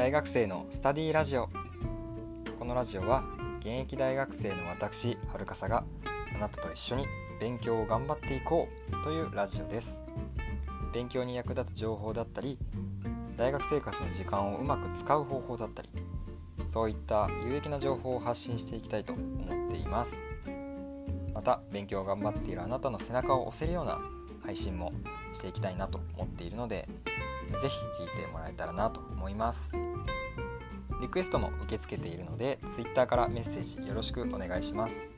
大学生のスタディラジオ。このラジオは現役大学生の私はるかさがあなたと一緒に勉強を頑張っていこうというラジオです。勉強に役立つ情報だったり大学生活の時間をうまく使う方法だったりそういった有益な情報を発信していきたいと思っています。また勉強を頑張っているあなたの背中を押せるような配信もしていきたいなと思っているので是非聞いてもらえたらなと思います。リクエストも受け付けているので Twitter からメッセージよろしくお願いします。